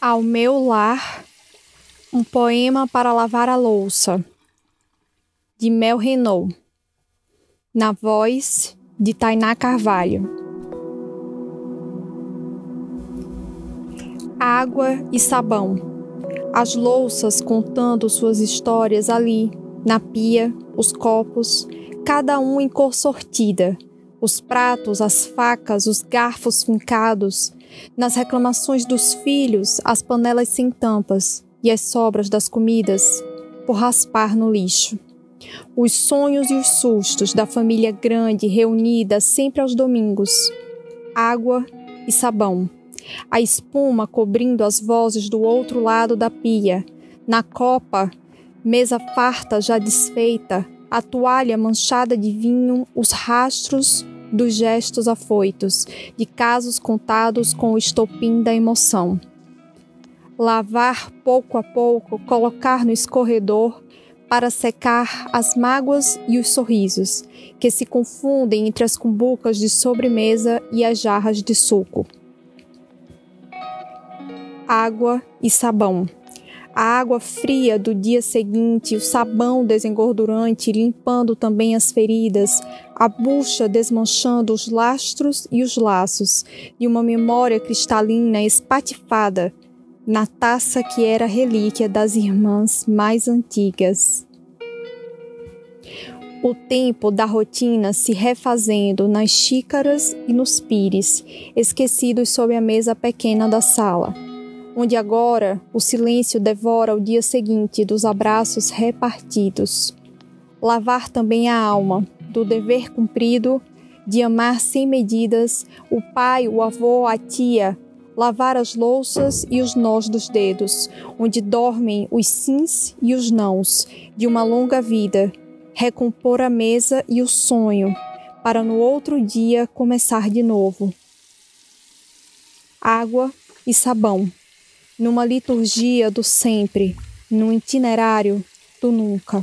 Ao meu lar, um poema para lavar a louça, de Mel Renault, na voz de Tainá Carvalho. Água e sabão, as louças contando suas histórias ali, na pia, os copos, cada um em cor sortida os pratos, as facas, os garfos fincados, nas reclamações dos filhos, as panelas sem tampas e as sobras das comidas por raspar no lixo. Os sonhos e os sustos da família grande reunida sempre aos domingos. Água e sabão. A espuma cobrindo as vozes do outro lado da pia. Na copa, mesa farta já desfeita, a toalha manchada de vinho, os rastros dos gestos afoitos, de casos contados com o estopim da emoção. Lavar pouco a pouco, colocar no escorredor para secar as mágoas e os sorrisos, que se confundem entre as cumbucas de sobremesa e as jarras de suco. Água e sabão a água fria do dia seguinte, o sabão desengordurante limpando também as feridas, a bucha desmanchando os lastros e os laços, e uma memória cristalina espatifada na taça que era relíquia das irmãs mais antigas. O tempo da rotina se refazendo nas xícaras e nos pires, esquecidos sob a mesa pequena da sala onde agora o silêncio devora o dia seguinte dos abraços repartidos. Lavar também a alma do dever cumprido de amar sem medidas o pai, o avô, a tia, lavar as louças e os nós dos dedos, onde dormem os sims e os nãos de uma longa vida, recompor a mesa e o sonho, para no outro dia começar de novo. Água e sabão numa liturgia do sempre, num itinerário do nunca.